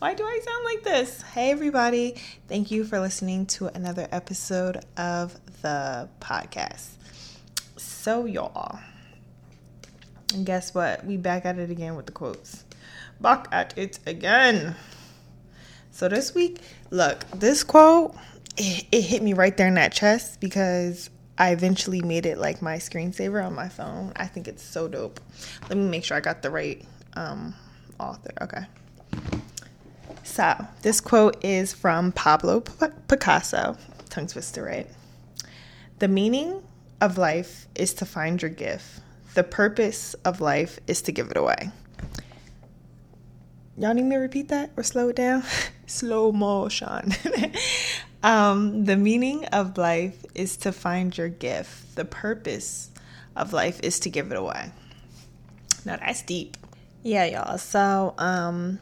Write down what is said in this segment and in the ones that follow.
Why do I sound like this? Hey, everybody. Thank you for listening to another episode of the podcast. So, y'all, and guess what? We back at it again with the quotes. Back at it again. So, this week, look, this quote, it, it hit me right there in that chest because I eventually made it like my screensaver on my phone. I think it's so dope. Let me make sure I got the right um, author. Okay. So this quote is from Pablo Picasso. Tongue twister, right? The meaning of life is to find your gift. The purpose of life is to give it away. Y'all need me to repeat that or slow it down? Slow motion. um, the meaning of life is to find your gift. The purpose of life is to give it away. Now that's deep. Yeah, y'all. So, um,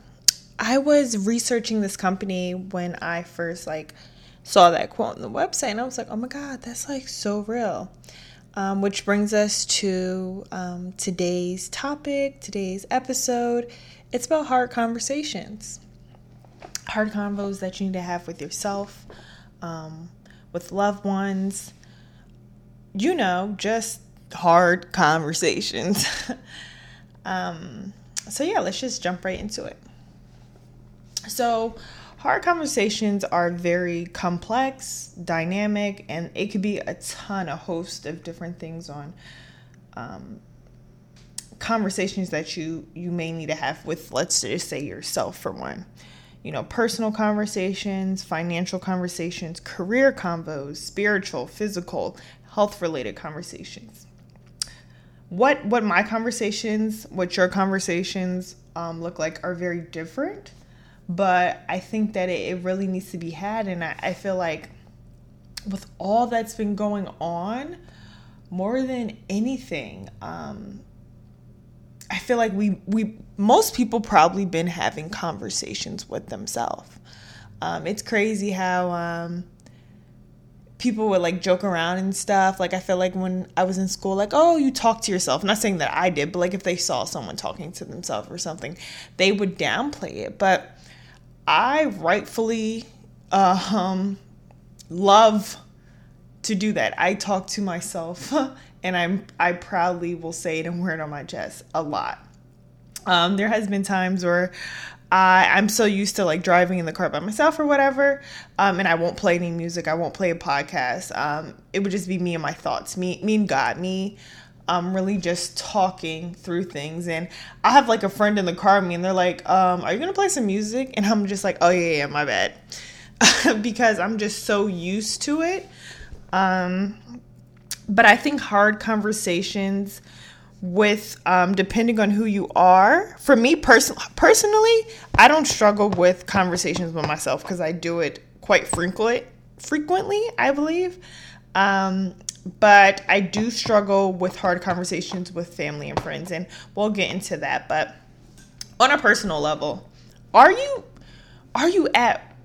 I was researching this company when I first like saw that quote on the website, and I was like, "Oh my god, that's like so real." Um, which brings us to um, today's topic, today's episode. It's about hard conversations, hard convos that you need to have with yourself, um, with loved ones. You know, just hard conversations. um, so, yeah, let's just jump right into it. So, hard conversations are very complex, dynamic, and it could be a ton, a host of different things on um, conversations that you you may need to have with, let's just say, yourself for one. You know, personal conversations, financial conversations, career convos, spiritual, physical, health related conversations what what my conversations, what your conversations um, look like are very different. But I think that it, it really needs to be had, and I, I feel like with all that's been going on, more than anything, um, I feel like we we most people probably been having conversations with themselves. Um, it's crazy how um, people would like joke around and stuff. Like I feel like when I was in school, like, oh, you talk to yourself. I'm not saying that I did, but like if they saw someone talking to themselves or something, they would downplay it. But I rightfully uh, um, love to do that. I talk to myself and I'm I proudly will say it and wear it on my chest a lot. Um, there has been times where I, I'm so used to like driving in the car by myself or whatever, um, and I won't play any music. I won't play a podcast. Um, it would just be me and my thoughts, me, me and God, me, um, really just talking through things. And I have like a friend in the car with me, and they're like, um, "Are you gonna play some music?" And I'm just like, "Oh yeah, yeah, my bad," because I'm just so used to it. Um, but I think hard conversations with um, depending on who you are. For me person- personally, I don't struggle with conversations with myself because I do it quite frequently. Frequently, I believe. Um, but I do struggle with hard conversations with family and friends, and we'll get into that. But on a personal level, are you are you at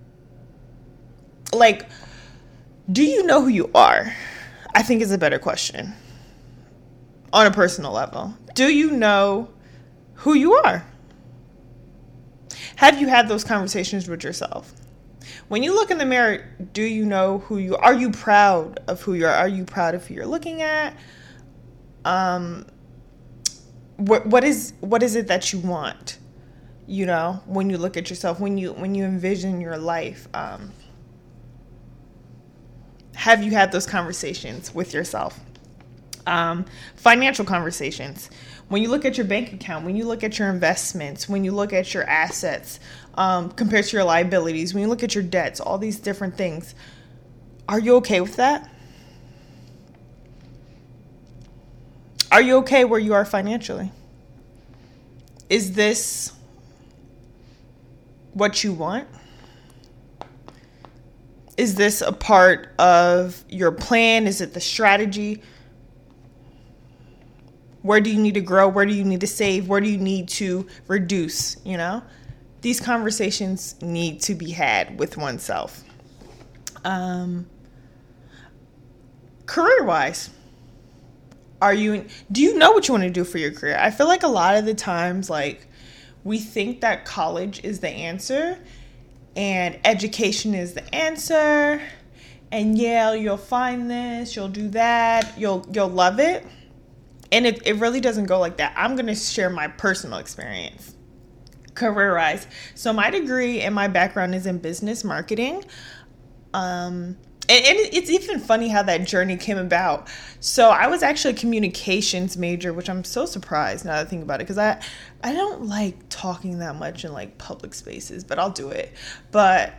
like do you know who you are? I think is a better question on a personal level? Do you know who you are? Have you had those conversations with yourself? When you look in the mirror, do you know who you are? You proud of who you are? Are you proud of who you're looking at? Um, what what is what is it that you want? You know, when you look at yourself, when you when you envision your life, um, have you had those conversations with yourself? um, financial conversations. When you look at your bank account, when you look at your investments, when you look at your assets um, compared to your liabilities, when you look at your debts, all these different things, are you okay with that? Are you okay where you are financially? Is this what you want? Is this a part of your plan? Is it the strategy? Where do you need to grow? Where do you need to save? Where do you need to reduce? You know, these conversations need to be had with oneself. Um, career wise, are you, do you know what you want to do for your career? I feel like a lot of the times, like, we think that college is the answer and education is the answer and yeah you'll find this you'll do that you'll you'll love it and it, it really doesn't go like that i'm going to share my personal experience career wise so my degree and my background is in business marketing um and, and it's even funny how that journey came about. So I was actually a communications major, which I'm so surprised now that I think about it, because I I don't like talking that much in like public spaces, but I'll do it. But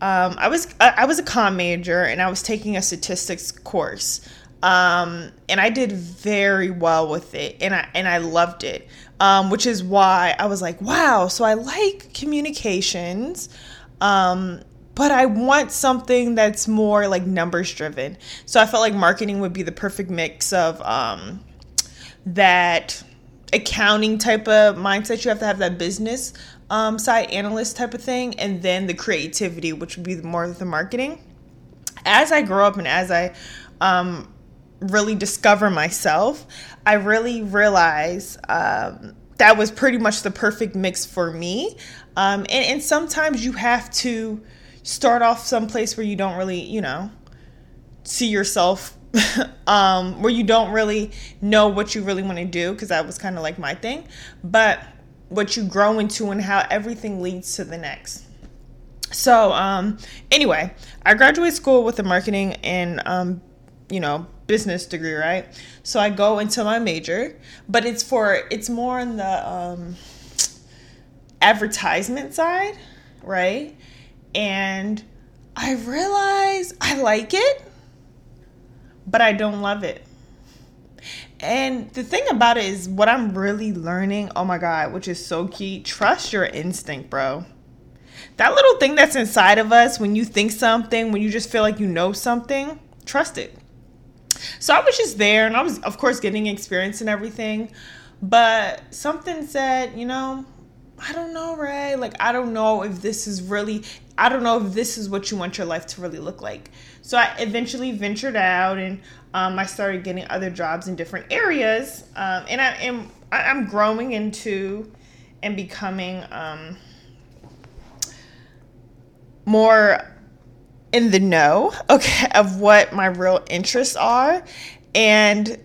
um, I was I, was a com major, and I was taking a statistics course, um, and I did very well with it, and I and I loved it, um, which is why I was like, wow. So I like communications. Um, but I want something that's more like numbers driven. So I felt like marketing would be the perfect mix of um, that accounting type of mindset. You have to have that business um, side analyst type of thing, and then the creativity, which would be more of the marketing. As I grow up and as I um, really discover myself, I really realize um, that was pretty much the perfect mix for me. Um, and, and sometimes you have to start off someplace where you don't really, you know, see yourself um, where you don't really know what you really want to do because that was kind of like my thing but what you grow into and how everything leads to the next so um, anyway i graduated school with a marketing and um, you know business degree right so i go into my major but it's for it's more on the um, advertisement side right and I realize I like it, but I don't love it. And the thing about it is, what I'm really learning, oh my God, which is so key trust your instinct, bro. That little thing that's inside of us when you think something, when you just feel like you know something, trust it. So I was just there and I was, of course, getting experience and everything. But something said, you know, I don't know, Ray. Like, I don't know if this is really, I don't know if this is what you want your life to really look like. So I eventually ventured out and um, I started getting other jobs in different areas. Um, and I am, I'm growing into and becoming um, more in the know, okay, of what my real interests are. And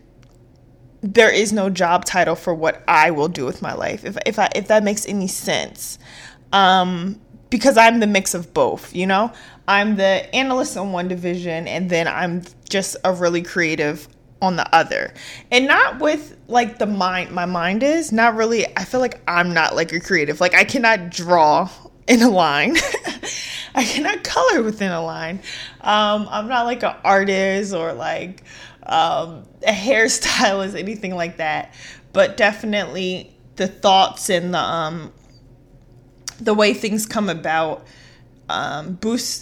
there is no job title for what I will do with my life. If if I if that makes any sense. Um because I'm the mix of both, you know? I'm the analyst on one division and then I'm just a really creative on the other. And not with like the mind my mind is, not really I feel like I'm not like a creative. Like I cannot draw in a line. I cannot color within a line. Um, I'm not like an artist or like um, a hairstylist, anything like that. But definitely the thoughts and the um, the way things come about um,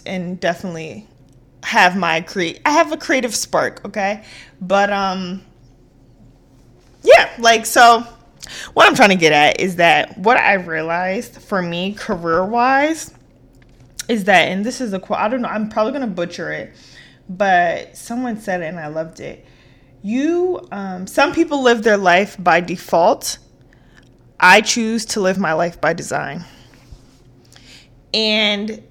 and definitely have my create. I have a creative spark, okay, but um, yeah, like so. What I'm trying to get at is that what I realized for me career wise is that, and this is a quote. I don't know. I'm probably gonna butcher it but someone said it and I loved it. You, um, some people live their life by default. I choose to live my life by design. And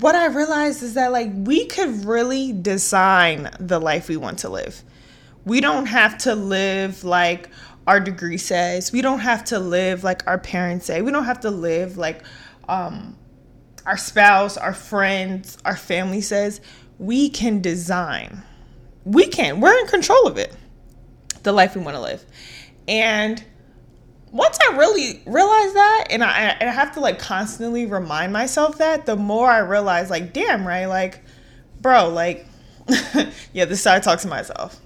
what I realized is that, like, we could really design the life we want to live. We don't have to live like our degree says. We don't have to live like our parents say. We don't have to live like um, our spouse, our friends, our family says, we can design. We can. We're in control of it. The life we want to live. And once I really realize that, and I, and I have to like constantly remind myself that, the more I realize, like, damn, right? Like, bro, like, yeah, this is how I talk to myself.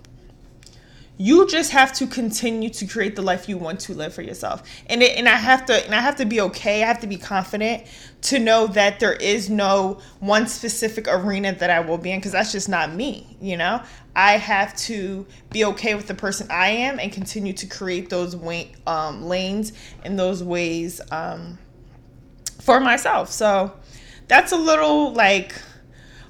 You just have to continue to create the life you want to live for yourself. And it, and I have to and I have to be okay. I have to be confident to know that there is no one specific arena that I will be in because that's just not me you know? I have to be okay with the person I am and continue to create those way, um, lanes and those ways um, for myself. So that's a little like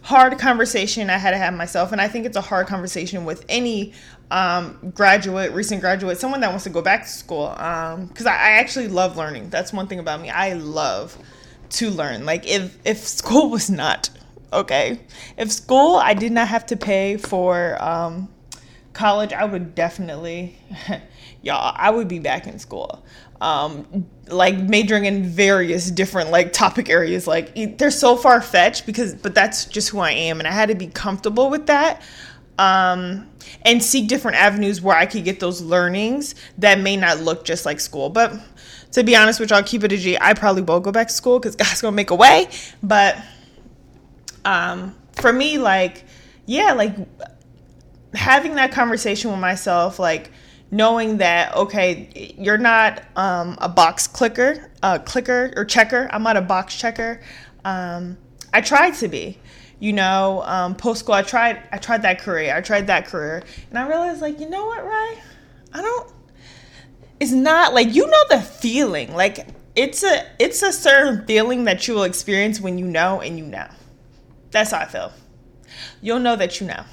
hard conversation I had to have myself. And I think it's a hard conversation with any um, graduate, recent graduate, someone that wants to go back to school. Because um, I, I actually love learning. That's one thing about me. I love to learn. Like if if school was not okay, if school I did not have to pay for um, college, I would definitely, y'all, I would be back in school um, like majoring in various different like topic areas like they're so far fetched because but that's just who I am and I had to be comfortable with that um, and seek different avenues where I could get those learnings that may not look just like school. But to be honest with y'all keep it a G. I probably will go back to school because God's gonna make a way. But um, for me like yeah like having that conversation with myself like knowing that okay you're not um, a box clicker a clicker or checker. I'm not a box checker. Um, i tried to be you know um, post school i tried i tried that career i tried that career and i realized like you know what right i don't it's not like you know the feeling like it's a it's a certain feeling that you will experience when you know and you know that's how i feel you'll know that you know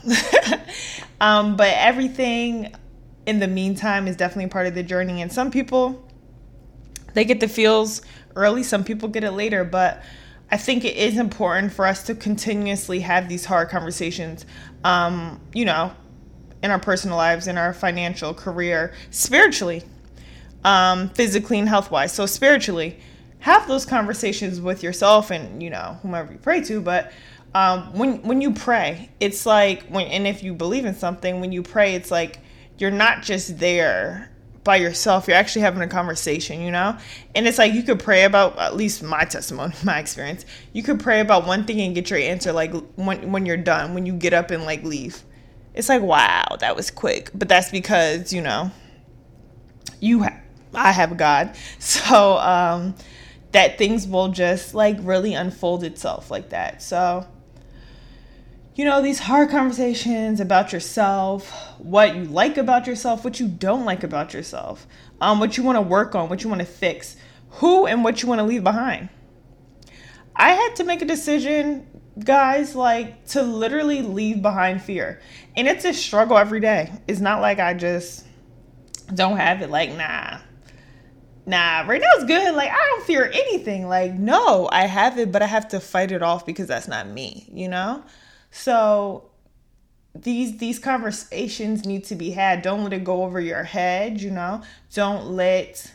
um, but everything in the meantime is definitely part of the journey. And some people, they get the feels early, some people get it later. But I think it is important for us to continuously have these hard conversations, um, you know, in our personal lives, in our financial career, spiritually, um, physically, and health wise. So, spiritually, have those conversations with yourself and, you know, whomever you pray to. But um, when, when you pray, it's like, when, and if you believe in something, when you pray, it's like, you're not just there by yourself you're actually having a conversation you know? And it's like you could pray about at least my testimony my experience you could pray about one thing and get your answer like when when you're done when you get up and like leave. It's like wow that was quick. But that's because you know you ha- i have god. So um that things will just like really unfold itself like that. So you know, these hard conversations about yourself, what you like about yourself, what you don't like about yourself, um, what you want to work on, what you want to fix, who and what you want to leave behind. I had to make a decision, guys, like to literally leave behind fear. And it's a struggle every day. It's not like I just don't have it. Like, nah, nah, right now it's good. Like, I don't fear anything. Like, no, I have it, but I have to fight it off because that's not me, you know? So these these conversations need to be had. Don't let it go over your head, you know? Don't let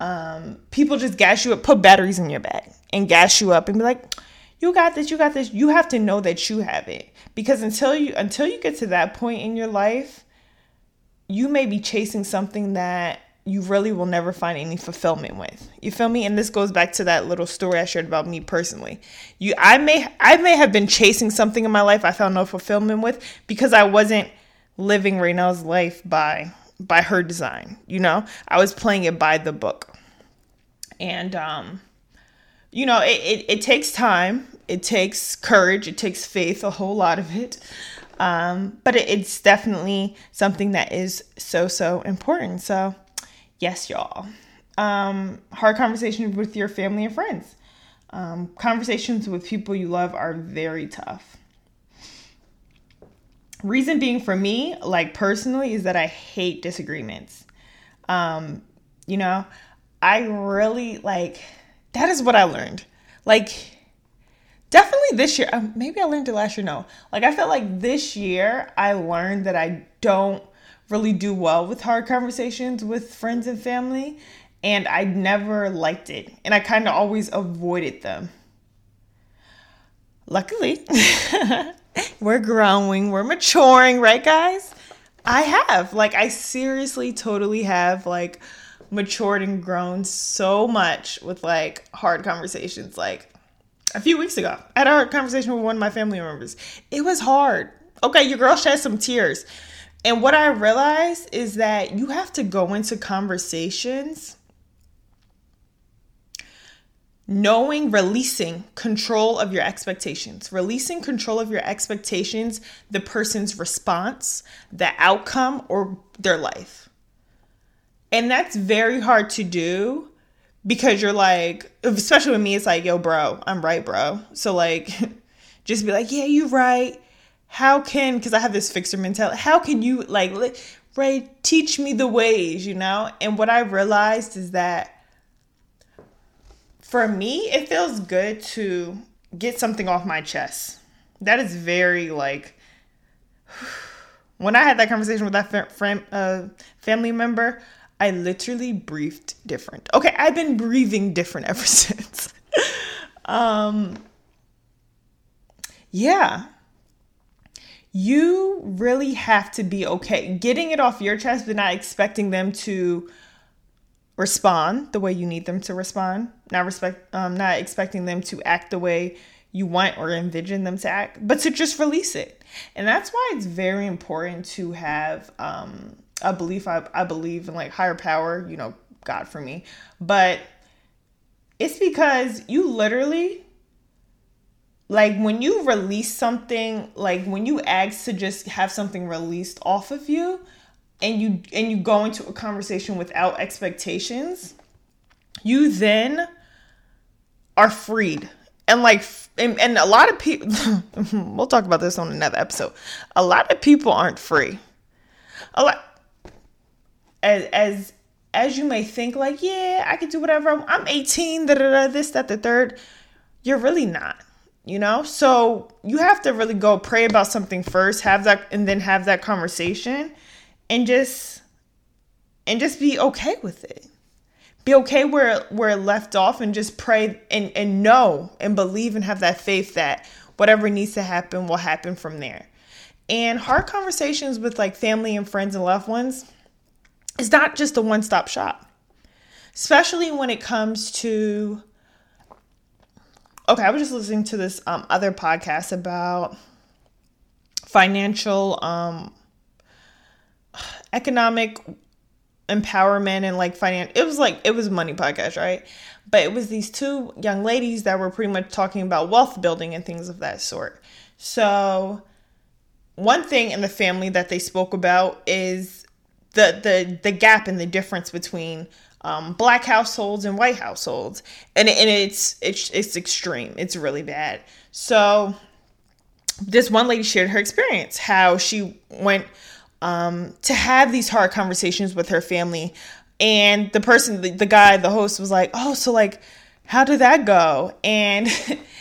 um, people just gas you up, put batteries in your bag and gas you up and be like, you got this, you got this. You have to know that you have it. Because until you until you get to that point in your life, you may be chasing something that you really will never find any fulfillment with. You feel me? And this goes back to that little story I shared about me personally. You I may I may have been chasing something in my life I found no fulfillment with because I wasn't living Raynell's life by by her design, you know? I was playing it by the book. And um you know, it, it, it takes time, it takes courage, it takes faith, a whole lot of it. Um, but it, it's definitely something that is so, so important. So, yes, y'all. Um, hard conversations with your family and friends. Um, conversations with people you love are very tough. Reason being for me, like personally, is that I hate disagreements. Um, you know, I really like that is what I learned. Like, definitely this year, um, maybe I learned it last year. No, like I felt like this year I learned that I don't really do well with hard conversations with friends and family, and I never liked it, and I kind of always avoided them. Luckily, we're growing, we're maturing, right, guys? I have. Like, I seriously, totally have, like, matured and grown so much with, like, hard conversations. Like, a few weeks ago, I had a hard conversation with one of my family members. It was hard. Okay, your girl shed some tears And what I realized is that you have to go into conversations knowing releasing control of your expectations releasing control of your expectations the person's response the outcome or their life. And that's very hard to do because you're like especially with me it's like yo bro i'm right bro. So like just be like yeah you're right how can because i have this fixer mentality how can you like right teach me the ways you know and what i realized is that for me, it feels good to get something off my chest. That is very like when I had that conversation with that friend, uh, family member, I literally breathed different. Okay, I've been breathing different ever since. um, yeah, you really have to be okay getting it off your chest, but not expecting them to respond the way you need them to respond, not respect um, not expecting them to act the way you want or envision them to act, but to just release it. And that's why it's very important to have um, a belief. I, I believe in like higher power, you know, God for me. But it's because you literally like when you release something, like when you ask to just have something released off of you, and you and you go into a conversation without expectations you then are freed. And like and, and a lot of people we'll talk about this on another episode. A lot of people aren't free. A lot as as as you may think like yeah i can do whatever i'm, I'm 18 da, da, da, this that the third. You're really not you know? So you have to really go pray about something first have that and then have that conversation and just and just be okay with it. Be okay where where it left off and just pray and and know and believe and have that faith that whatever needs to happen will happen from there. And hard conversations with like family and friends and loved ones is not just a one-stop shop especially when it comes to okay i was just listening to this um, other podcast about financial um, economic empowerment and like finance it was like it was money podcast right? But it was these two young ladies that were pretty much talking about wealth building and things of that sort. So one thing in the family that they spoke about is the the the gap and the difference between um, black households and white households and, and it's it's it's extreme it's really bad so this one lady shared her experience how she went um, to have these hard conversations with her family. And the person, the, the guy, the host was like, Oh, so like, how did that go? And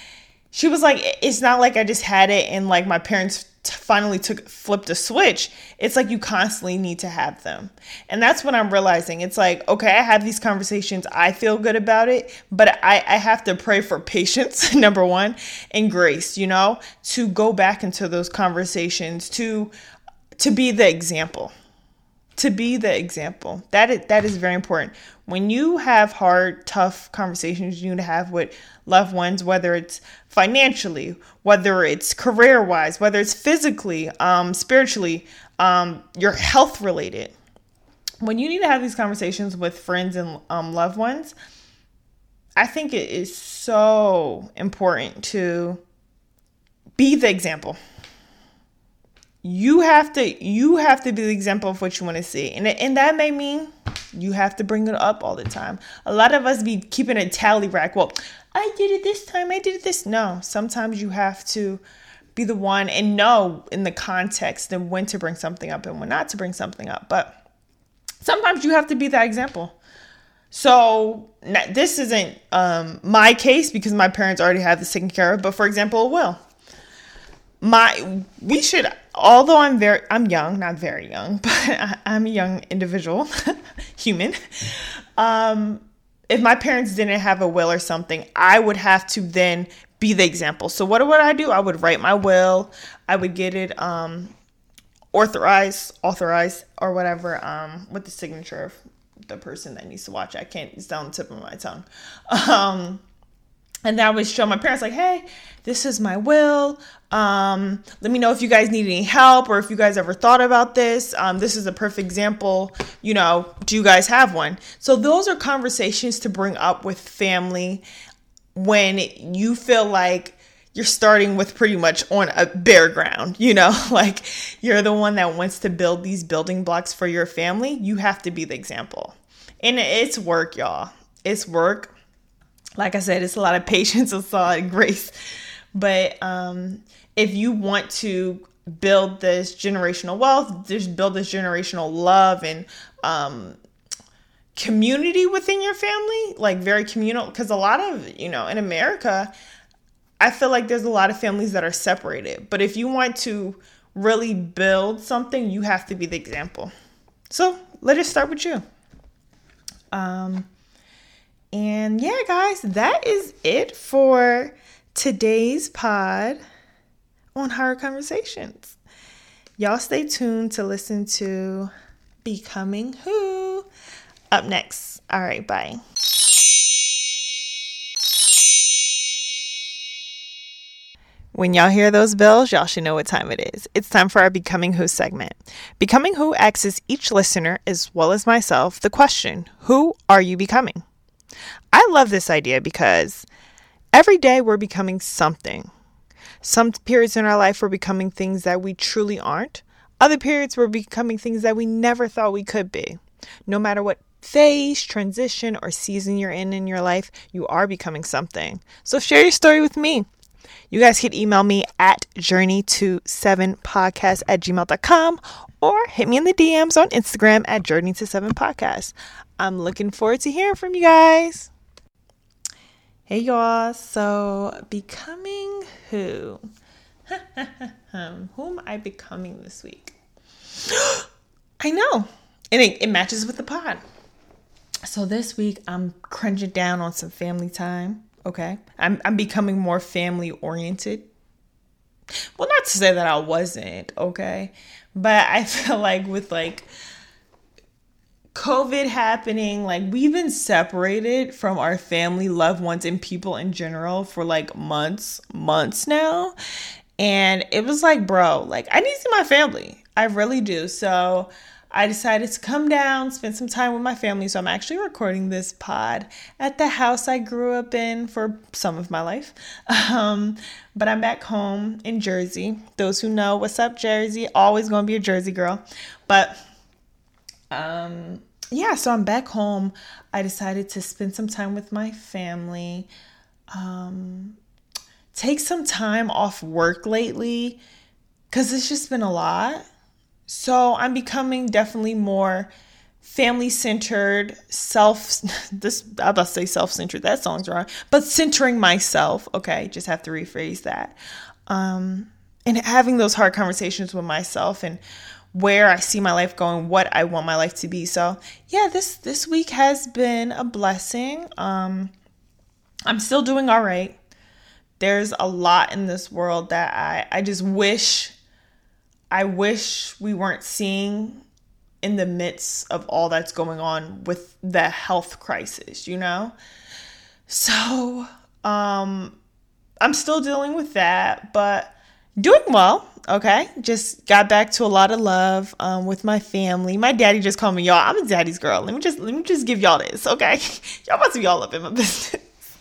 she was like, It's not like I just had it and like my parents t- finally took flipped a switch. It's like you constantly need to have them. And that's what I'm realizing. It's like, okay, I have these conversations, I feel good about it, but I, I have to pray for patience, number one, and grace, you know, to go back into those conversations, to to be the example to be the example. That is, that is very important. When you have hard tough conversations you need to have with loved ones whether it's financially whether it's career wise whether it's physically um, spiritually um, your health related. When you need to have these conversations with friends and um, loved ones i think it is so important to be the example you have to you have to be the example of what you want to see. And, and that may mean you have to bring it up all the time. A lot of us be keeping a tally rack. Well i did it this time i did it this no. Sometimes you have to be the one and know in the context and when to bring something up and when not to bring something up. But sometimes you have to be that example. So this isn't um, my case because my parents already have this taken care of but for example will my we should although i'm very i'm young not very young but I, am a young individual human. Um if my parents didn't have a will or something i would have to then be the example. So what would i do? I would write my will. I would get it um authorized authorized or whatever um with the signature of the person that needs to watch. I can't it's down the tip of my tongue. Um and then I would show my parents like, hey, this is my will. Um, let me know if you guys need any help or if you guys ever thought about this. Um, this is a perfect example. You know, do you guys have one? So those are conversations to bring up with family when you feel like you're starting with pretty much on a bare ground, you know, like you're the one that wants to build these building blocks for your family. You have to be the example. And it's work, y'all. It's work. Like I said, it's a lot of patience, it's a lot of grace. But um, if you want to build this generational wealth, just build this generational love and um, community within your family, like very communal, because a lot of, you know, in America, I feel like there's a lot of families that are separated. But if you want to really build something, you have to be the example. So let us start with you. Um, and yeah, guys, that is it for today's pod on Hard Conversations. Y'all stay tuned to listen to Becoming Who up next. All right, bye. When y'all hear those bells, y'all should know what time it is. It's time for our Becoming Who segment. Becoming Who asks each listener, as well as myself, the question Who are you becoming? I love this idea because every day we're becoming something. Some periods in our life we're becoming things that we truly aren't. Other periods we're becoming things that we never thought we could be. No matter what phase, transition, or season you're in in your life, you are becoming something. So share your story with me. You guys can email me at journey to seven podcast at gmail.com or hit me in the DMs on Instagram at journey to seven podcast. I'm looking forward to hearing from you guys. Hey y'all, so becoming who? Um, who am I becoming this week? I know. And it, it matches with the pod. So this week I'm crunching down on some family time. Okay. I'm I'm becoming more family oriented. Well, not to say that I wasn't, okay? But I feel like with like COVID happening, like we've been separated from our family, loved ones, and people in general for like months, months now. And it was like, bro, like I need to see my family. I really do. So I decided to come down, spend some time with my family. So I'm actually recording this pod at the house I grew up in for some of my life. Um, but I'm back home in Jersey. Those who know, what's up, Jersey? Always gonna be a Jersey girl. But um, yeah, so I'm back home. I decided to spend some time with my family. Um, take some time off work lately because it's just been a lot so I'm becoming definitely more family centered, self this I about to say self centered, that song's wrong, but centering myself. Okay, just have to rephrase that. Um, and having those hard conversations with myself and where I see my life going, what I want my life to be. So yeah, this this week has been a blessing. Um, I'm still doing all right. There's a lot in this world that I I just wish I wish we weren't seeing in the midst of all that's going on with the health crisis, you know? So, um I'm still dealing with that, but doing well. Okay, just got back to a lot of love um, with my family. My daddy just called me y'all. I'm a daddy's girl. Let me just let me just give y'all this, okay? y'all about to be all up in my business.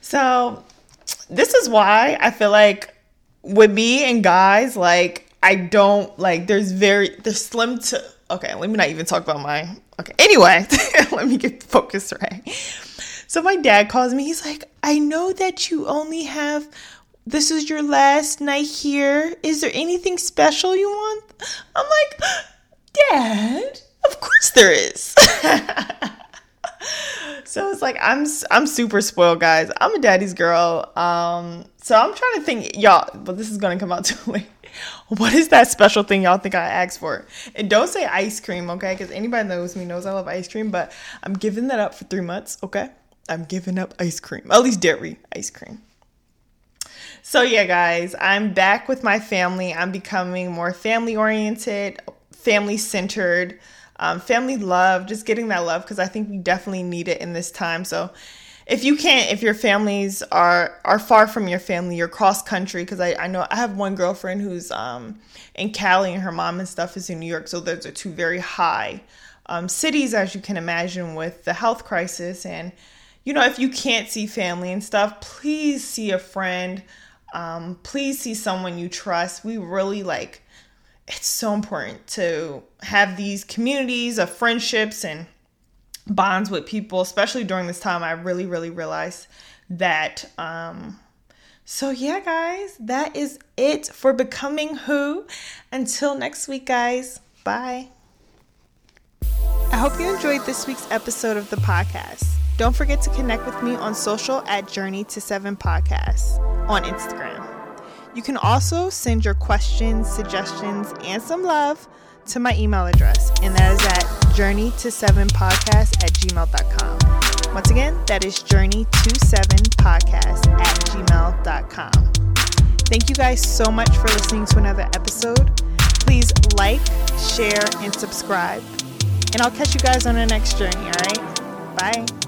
so, this is why I feel like with me and guys, like I don't like there's very there's slim to okay, let me not even talk about my okay. Anyway, let me get focused right. So my dad calls me, he's like, I know that you only have this is your last night here. Is there anything special you want? I'm like, Dad, of course there is. so it's like I'm I'm super spoiled, guys. I'm a daddy's girl. Um, so I'm trying to think, y'all. But this is gonna come out too late. What is that special thing y'all think I asked for? And don't say ice cream, okay? Because anybody knows me knows I love ice cream. But I'm giving that up for three months, okay? I'm giving up ice cream, at least dairy ice cream. So yeah, guys, I'm back with my family. I'm becoming more family oriented, family centered um, family love, just getting that love because I think we definitely need it in this time. So if you can't if your families are are far from your family you're cross country because I, I know i have one girlfriend who's um in cali and her mom and stuff is in new york so those are two very high um, cities as you can imagine with the health crisis and you know if you can't see family and stuff please see a friend um, please see someone you trust we really like it's so important to have these communities of friendships and bonds with people, especially during this time. I really, really realized that. Um, so, yeah, guys, that is it for Becoming Who. Until next week, guys, bye. I hope you enjoyed this week's episode of the podcast. Don't forget to connect with me on social at Journey to Seven Podcasts on Instagram. You can also send your questions, suggestions, and some love to my email address, and that is at journey to seven podcast at gmail.com. Once again, that is journey to seven podcast at gmail.com. Thank you guys so much for listening to another episode. Please like, share, and subscribe. And I'll catch you guys on the next journey, all right? Bye.